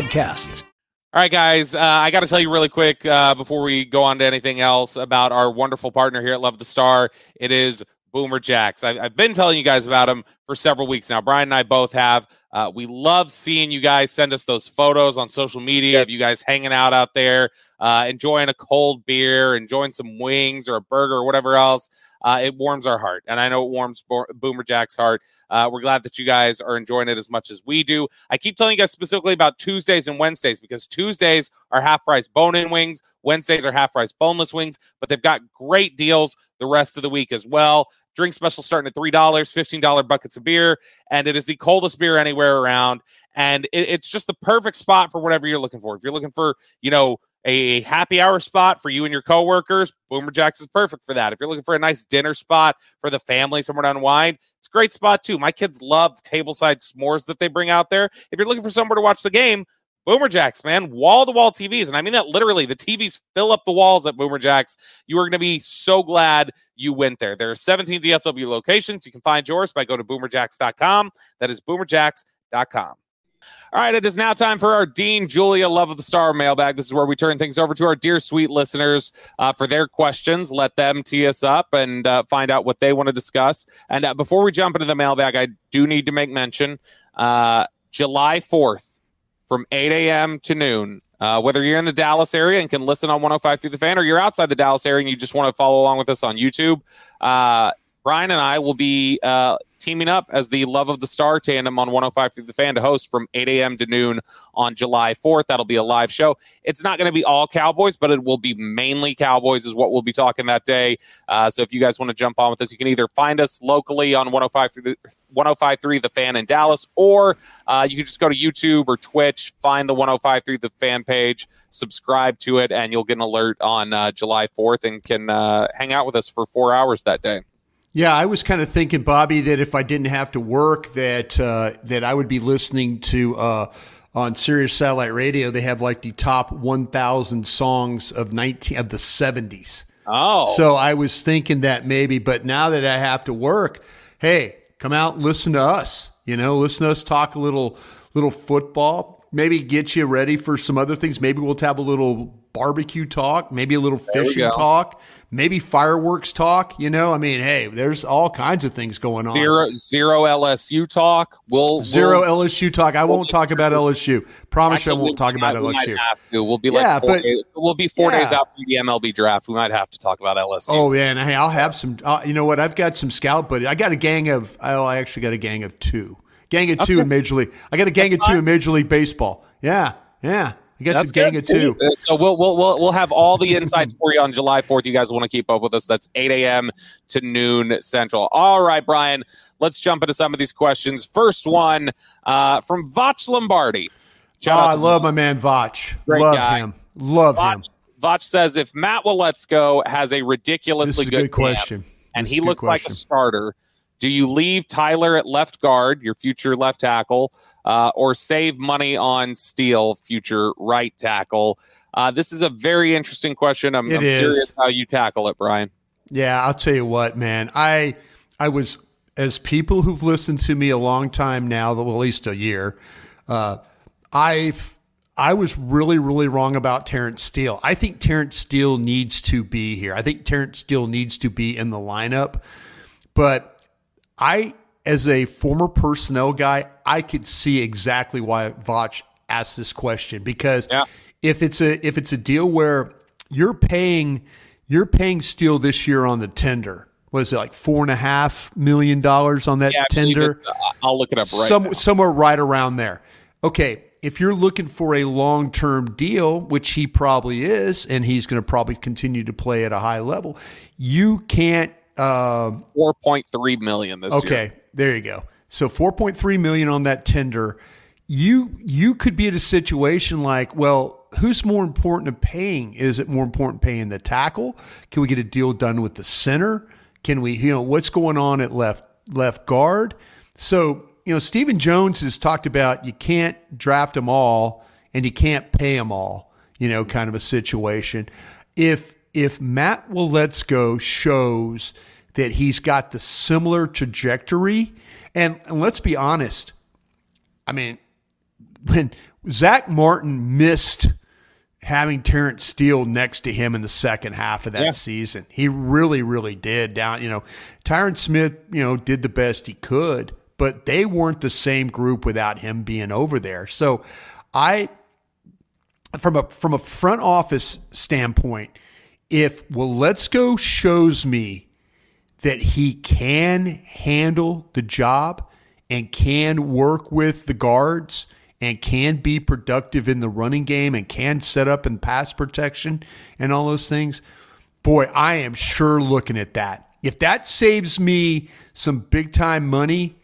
podcasts. All right, guys, uh, I got to tell you really quick uh, before we go on to anything else about our wonderful partner here at Love the Star. It is Boomer Jacks. I, have been telling you guys about them for several weeks now. Bryan and I both have. Uh, we love seeing you guys send us those photos on social media of you guys hanging out out there, uh, enjoying a cold beer, enjoying some wings or a burger or whatever else. Uh, it warms our heart, and I know it warms Bo- Boomer Jack's heart. Uh, we're glad that you guys are enjoying it as much as we do. I keep telling you guys specifically about Tuesdays and Wednesdays because Tuesdays are half price bone in wings, Wednesdays are half price boneless wings, but they've got great deals the rest of the week as well. Drink special starting at $3, $15 buckets of beer, and it is the coldest beer anywhere around. And it, it's just the perfect spot for whatever you're looking for. If you're looking for, you know, a happy hour spot for you and your coworkers, Boomer Jacks is perfect for that. If you're looking for a nice dinner spot for the family, somewhere to unwind, it's a great spot too. My kids love the tableside s'mores that they bring out there. If you're looking for somewhere to watch the game, Boomer Jacks, man, wall to wall TVs. And I mean that literally. The TVs fill up the walls at Boomer Jacks. You are going to be so glad you went there. There are 17 DFW locations. You can find yours by going to boomerjacks.com. That is boomerjacks.com. All right, it is now time for our Dean Julia Love of the Star mailbag. This is where we turn things over to our dear sweet listeners uh, for their questions. Let them tee us up and uh, find out what they want to discuss. And uh, before we jump into the mailbag, I do need to make mention uh, July 4th from 8 a.m. to noon. Uh, whether you're in the Dallas area and can listen on 105.3 the fan, or you're outside the Dallas area and you just want to follow along with us on YouTube, uh, Bryan and I will be teaming up as the Love of the Star tandem on 105.3 the fan to host from 8 a.m. to noon on July 4th. That'll be a live show. It's not going to be all Cowboys, but it will be mainly Cowboys, is what we'll be talking that day. Uh, so if you guys want to jump on with us, you can either find us locally on 105.3 the 1053 The Fan in Dallas, or uh, you can just go to YouTube or Twitch, find the 1053 The Fan page, subscribe to it, and you'll get an alert on uh, July 4th and can uh, hang out with us for four hours that day. Yeah, I was kind of thinking, Bobby, that if I didn't have to work, that uh, that I would be listening to uh, on Sirius Satellite Radio. They have like the top 1,000 songs of 19 of the 70s. Oh, so I was thinking that maybe, but now that I have to work, hey, come out and listen to us. You know, listen to us talk a little little football. Maybe get you ready for some other things. Maybe we'll have a little barbecue talk, maybe a little fishing talk, maybe fireworks talk. You know, I mean, hey, there's all kinds of things going zero, on. Zero LSU talk. We'll 0 we'll, LSU talk. I we'll won't talk about LSU. Promise you, I won't talk about we LSU. We will be like yeah, but, days, we'll be four yeah. days after the MLB draft. We might have to talk about LSU. Oh yeah, and hey, I'll have some. Uh, you know what? I've got some scout, but I got a gang of. Oh, I actually got a gang of two. Gang of okay. two in Major League. I got a gang That's of fine. two in Major League Baseball. Yeah, yeah. You got That's some gang good. of two. So we'll, we'll we'll we'll have all the insights for you on July 4th. You guys want to keep up with us. That's 8 a.m. to noon central. All right, Bryan. Let's jump into some of these questions. First one uh, from Vach Lombardi. oh, I love my man Vach. Great love guy. him. Love Vach, him. Vach says if Matt Waletzko has a ridiculously good, good question, and he looks question. like a starter, do you leave Tyler at left guard, your future left tackle, uh, or save money on Steele, future right tackle? Uh, this is a very interesting question. I'm, I'm curious how you tackle it, Bryan. Yeah, I'll tell you what, man. I I was as people who've listened to me a long time now, well, at least a year. Uh, I've I was really, really wrong about Terence Steele. I think Terence Steele needs to be here. I think Terence Steele needs to be in the lineup. But I, as a former personnel guy, I could see exactly why Vach asked this question because yeah. if it's a if it's a deal where you're paying you're paying Steele this year on the tender. Was it like four and a half million dollars on that yeah, tender? Uh, I'll look it up right Some, Somewhere right around there. Okay, if you're looking for a long term deal, which he probably is, and he's going to probably continue to play at a high level, you can't um, four point three million this okay, year. Okay, there you go. So four point three million on that tender. you you could be in a situation like, well, who's more important to paying? Is it more important paying the tackle? Can we get a deal done with the center? Can we, you know, what's going on at left left guard? So, you know, Stephen Jones has talked about you can't draft them all and you can't pay them all, you know, kind of a situation. If if Matt Waletzko shows that he's got the similar trajectory, and, and let's be honest, I mean, when Zach Martin missed having Terence Steele next to him in the second half of that yeah. season. He really, really did. Down, you know, Tyron Smith, you know, did the best he could, but they weren't the same group without him being over there. So I from a from a front office standpoint, if Waletzko shows me that he can handle the job and can work with the guards and can be productive in the running game and can set up in pass protection and all those things, boy, I am sure looking at that. If that saves me some big time money,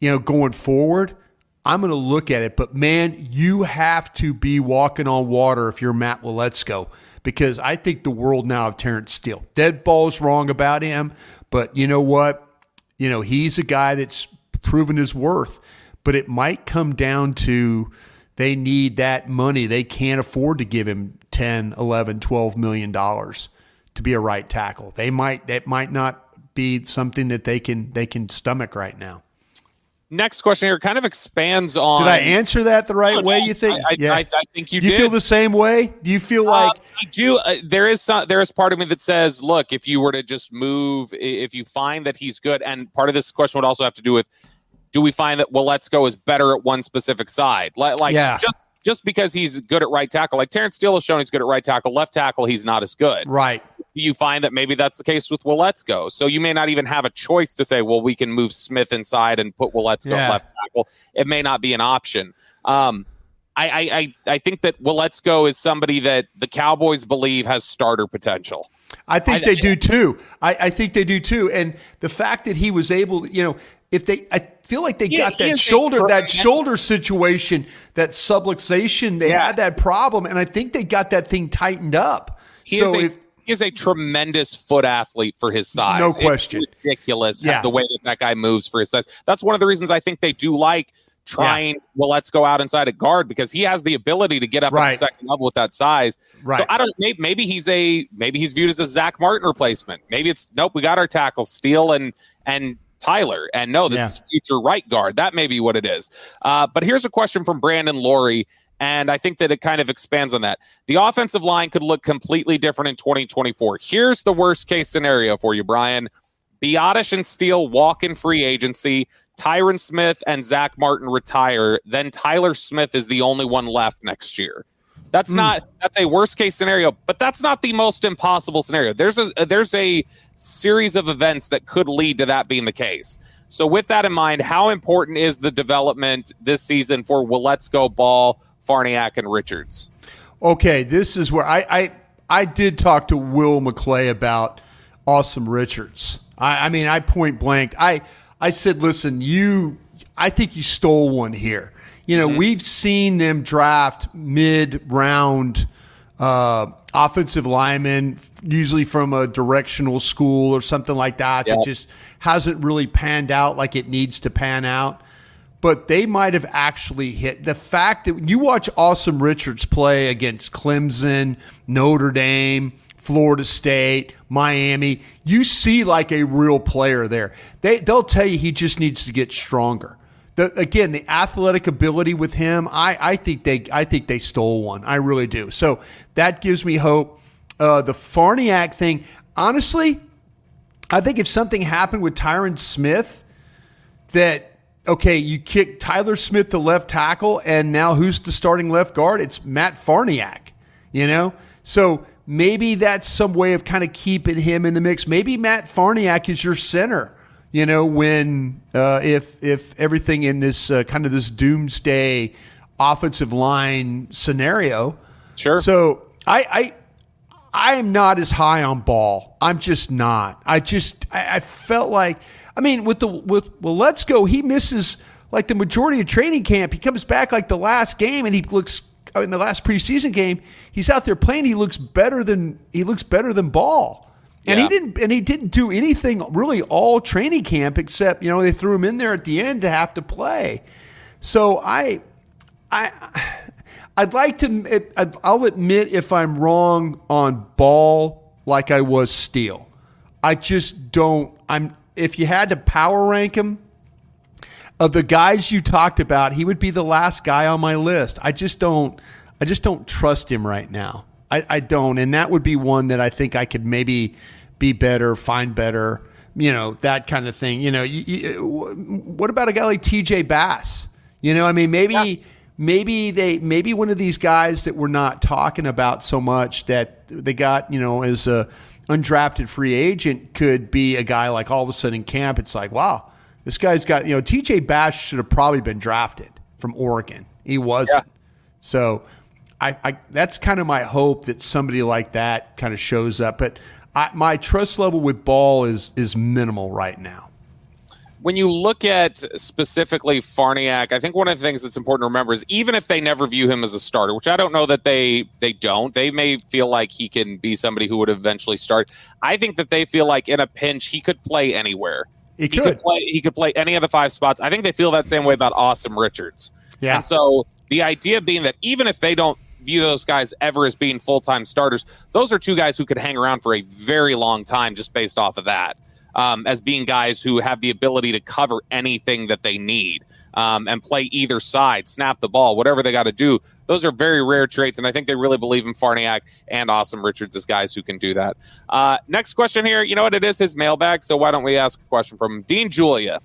you know, going forward, I'm going to look at it. But man, you have to be walking on water if you're Matt Waletzko because I think the world now of Terence Steele. Dead ball's wrong about him, but you know what? You know, he's a guy that's proven his worth but it might come down to they need that money. They can't afford to give him 10, 11, 12 million dollars to be a right tackle. They might that might not be something that they can they can stomach right now. Next question here kind of expands on. Did I answer that the right way? You think? I, yeah. I, I, think you do. You did. feel the same way? Do you feel uh, like I do? Uh, there is some, there is part of me that says, look, if you were to just move, if you find that he's good, and part of this question would also have to do with do we find that Waletzko is better at one specific side? Like, like yeah. just just because he's good at right tackle, like Terence Steele has shown he's good at right tackle, left tackle he's not as good. Right. You find that maybe that's the case with Waletzko. So you may not even have a choice to say, well, we can move Smith inside and put Waletzko yeah. left tackle. It may not be an option. Um, I, I, I think that Waletzko is somebody that the Cowboys believe has starter potential. I think I, they do too. I, I think they do too. And the fact that he was able, you know, if they, I feel like they got that shoulder, that shoulder situation, that subluxation. They yeah. had that problem, and I think they got that thing tightened up. He so if, is a tremendous foot athlete for his size. No question. It's ridiculous yeah. the way that that guy moves for his size. That's one of the reasons I think they do like trying yeah. Waletzko out inside a guard because he has the ability to get up right. at the second level with that size right. so i don't maybe, maybe he's a maybe he's viewed as a zach martin replacement maybe it's nope we got our tackles steele and and Tyler. And no, this yeah. is future right guard. That may be what it is. Uh, but here's a question from Brandon Laurie. And I think that it kind of expands on that. The offensive line could look completely different in 2024. Here's the worst case scenario for you, Bryan. Biadasz and Steele walk in free agency. Tyron Smith and Zach Martin retire. Then Tyler Smith is the only one left next year. That's mm. not that's a worst case scenario, but that's not the most impossible scenario. There's a there's a series of events that could lead to that being the case. So with that in mind, how important is the development this season for Waletzko, Ball, Farniok, and Richards? Okay, this is where I I, I did talk to Will McClay about Asim Richards. I, I mean, I point blank. I I said, listen, you I think you stole one here. You know, mm-hmm. we've seen them draft mid round uh, offensive linemen, usually from a directional school or something like that, yep. that just hasn't really panned out like it needs to pan out. But they might have actually hit the fact that you watch Asim Richards play against Clemson, Notre Dame, Florida State, Miami, you see like a real player there. They they'll tell you he just needs to get stronger the again the athletic ability with him, I, I think they I think they stole one. I really do. So that gives me hope. Uh, the Farniok thing, honestly, I think if something happened with Tyron Smith, that okay, you kick Tyler Smith to left tackle, and now who's the starting left guard? It's Matt Farniok, You know, so maybe that's some way of kind of keeping him in the mix. Maybe Matt Farniok is your center you know, when uh, if if everything in this uh, kind of this doomsday offensive line scenario. Sure. So I I I am not as high on ball. I'm just not. I just I, I felt like I mean with the with Waletzko. He misses like the majority of training camp, he comes back like the last game and he looks in the last preseason game, he's out there playing. He looks better than he looks better than Ball, and Yeah. he didn't and he didn't do anything really all training camp except you know they threw him in there at the end to have to play. So I, I, I'd like to. I'll admit if I'm wrong on Ball, like I was Steele. I just don't. I'm. If you had to power rank him, of the guys you talked about, he would be the last guy on my list. I just don't I just don't trust him right now. I, I don't, and that would be one that I think I could maybe be better, find better, you know, that kind of thing. You know, you, you, what about a guy like T.J. Bass? You know, I mean, maybe maybe they maybe one of these guys that we're not talking about so much that they got, you know, as a undrafted free agent could be a guy like all of a sudden in camp. It's like, wow, this guy's got, you know, TJ Bass should have probably been drafted from Oregon. He wasn't. So I, I that's kind of my hope that somebody like that kind of shows up. But I, my trust level with Ball is is minimal right now. When you look at specifically Farniok, I think one of the things that's important to remember is even if they never view him as a starter, which I don't know that they they don't, they may feel like he can be somebody who would eventually start. I think that they feel like in a pinch he could play anywhere. He He could. could play. He could play any of the five spots. I think they feel that same way about Asim Richards. Yeah. And so the idea being that even if they don't view those guys ever as being full time starters, those are two guys who could hang around for a very long time just based off of that. Um, as being guys who have the ability to cover anything that they need um, and play either side, snap the ball, whatever they got to do. Those are very rare traits, and I think they really believe in Farniok and Asim Richards as guys who can do that. Uh, next question here. You know what it is? His mailbag. So why don't we ask a question from him? Dean Julia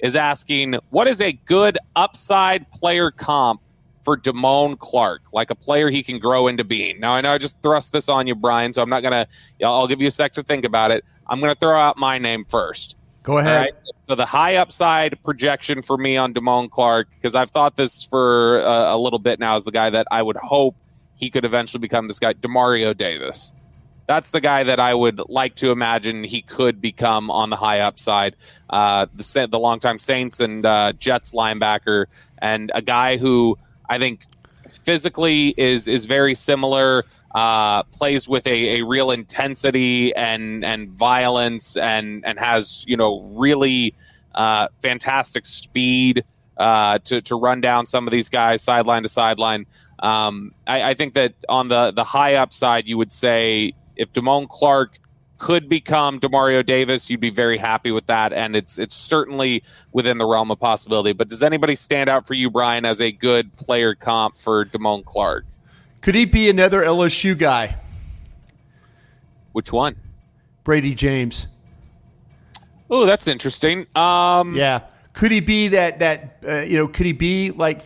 is asking, what is a good upside player comp for Damone Clark, like a player he can grow into being? Now, I know I just thrust this on you, Bryan, so I'm not going to, I'll give you a sec to think about it. I'm going to throw out my name first. Go ahead. right. So the high upside projection for me on Damone Clark, because I've thought this for a, a little bit now, is the guy that I would hope he could eventually become this guy, Demario Davis. That's the guy that I would like to imagine he could become on the high upside. Uh, the the longtime Saints and uh, Jets linebacker, and a guy who I think physically is is very similar. Uh, plays with a, a real intensity and and violence and and has you know really uh, fantastic speed uh, to to run down some of these guys sideline to sideline. Um, I, I think that on the the high upside, you would say if Damone Clark could become Demario Davis, you'd be very happy with that, and it's it's certainly within the realm of possibility. But does anybody stand out for you, Bryan, as a good player comp for Damone Clark? Could he be another LSU guy? Which one? Bradie James. Oh, that's interesting. Um, Yeah. Could he be that that uh, you know? Could he be like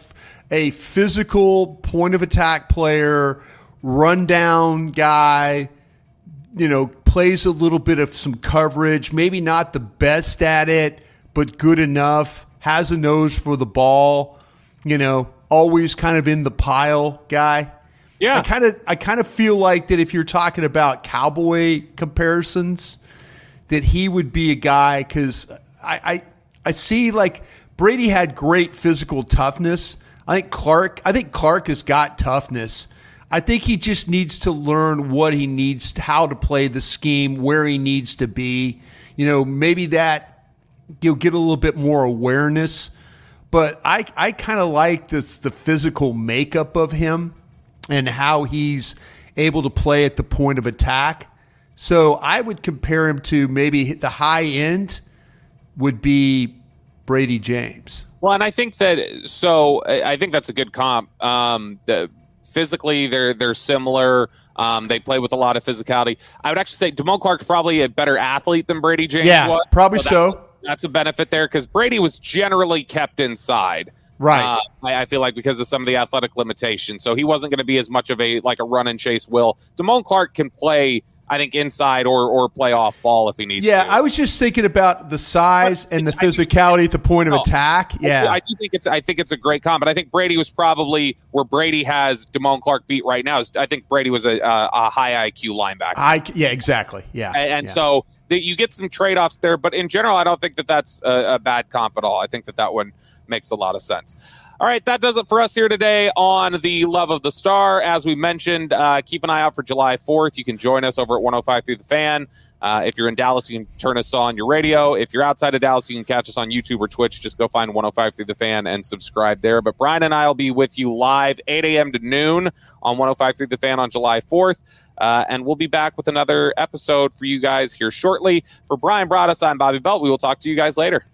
a physical point of attack player, run down guy? You know, plays a little bit of some coverage. Maybe not the best at it, but good enough. Has a nose for the ball. You know, always kind of in the pile guy. yeah. I kind of I kind of feel like that if you're talking about cowboy comparisons, that he would be a guy because I, I I see like Bradie had great physical toughness. I think Clark I think Clark has got toughness. I think he just needs to learn what he needs to, how to play the scheme, where he needs to be. You know, maybe that you'll get a little bit more awareness. But I, I kind of like the, the physical makeup of him and how he's able to play at the point of attack. So I would compare him to maybe the high end would be Bradie James. Well, and I think that so I I think that's a good comp. Um, the, physically, they're they're similar. Um, they play with a lot of physicality. I would actually say Damone Clark's probably a better athlete than Bradie James. Yeah, was, probably so. That's a benefit there because Bradie was generally kept inside. Right. Uh, I, I feel like because of some of the athletic limitations, so he wasn't going to be as much of a like a run and chase will. Damone Clark can play, I think, inside or or play off ball if he needs Yeah, to. I was just thinking about the size and the I- physicality at the point of No. attack. I Yeah. do think it's I think it's a great comp, but I think Bradie was probably where Bradie has Damone Clark beat right now. Is I think Bradie was a, a, a high IQ linebacker, I yeah, exactly. Yeah. and, and yeah. so the, you get some trade offs there. But in general, I don't think that that's a, a bad comp at all. I think that that one makes a lot of sense. All right, that does it for us here today on the Love of the Star. As we mentioned, uh, keep an eye out for July 4th. You can join us over at 105.3 the fan. Uh, if you're in Dallas, you can turn us on your radio. If you're outside of Dallas, you can catch us on YouTube or Twitch. Just go find 105.3 the fan and subscribe there. But Bryan and I will be with you live 8 a.m. to noon on 105.3 the fan on July 4th. Uh, and we'll be back with another episode for you guys here shortly. For Bryan Broaddus, I'm Bobby Belt. We will talk to you guys later.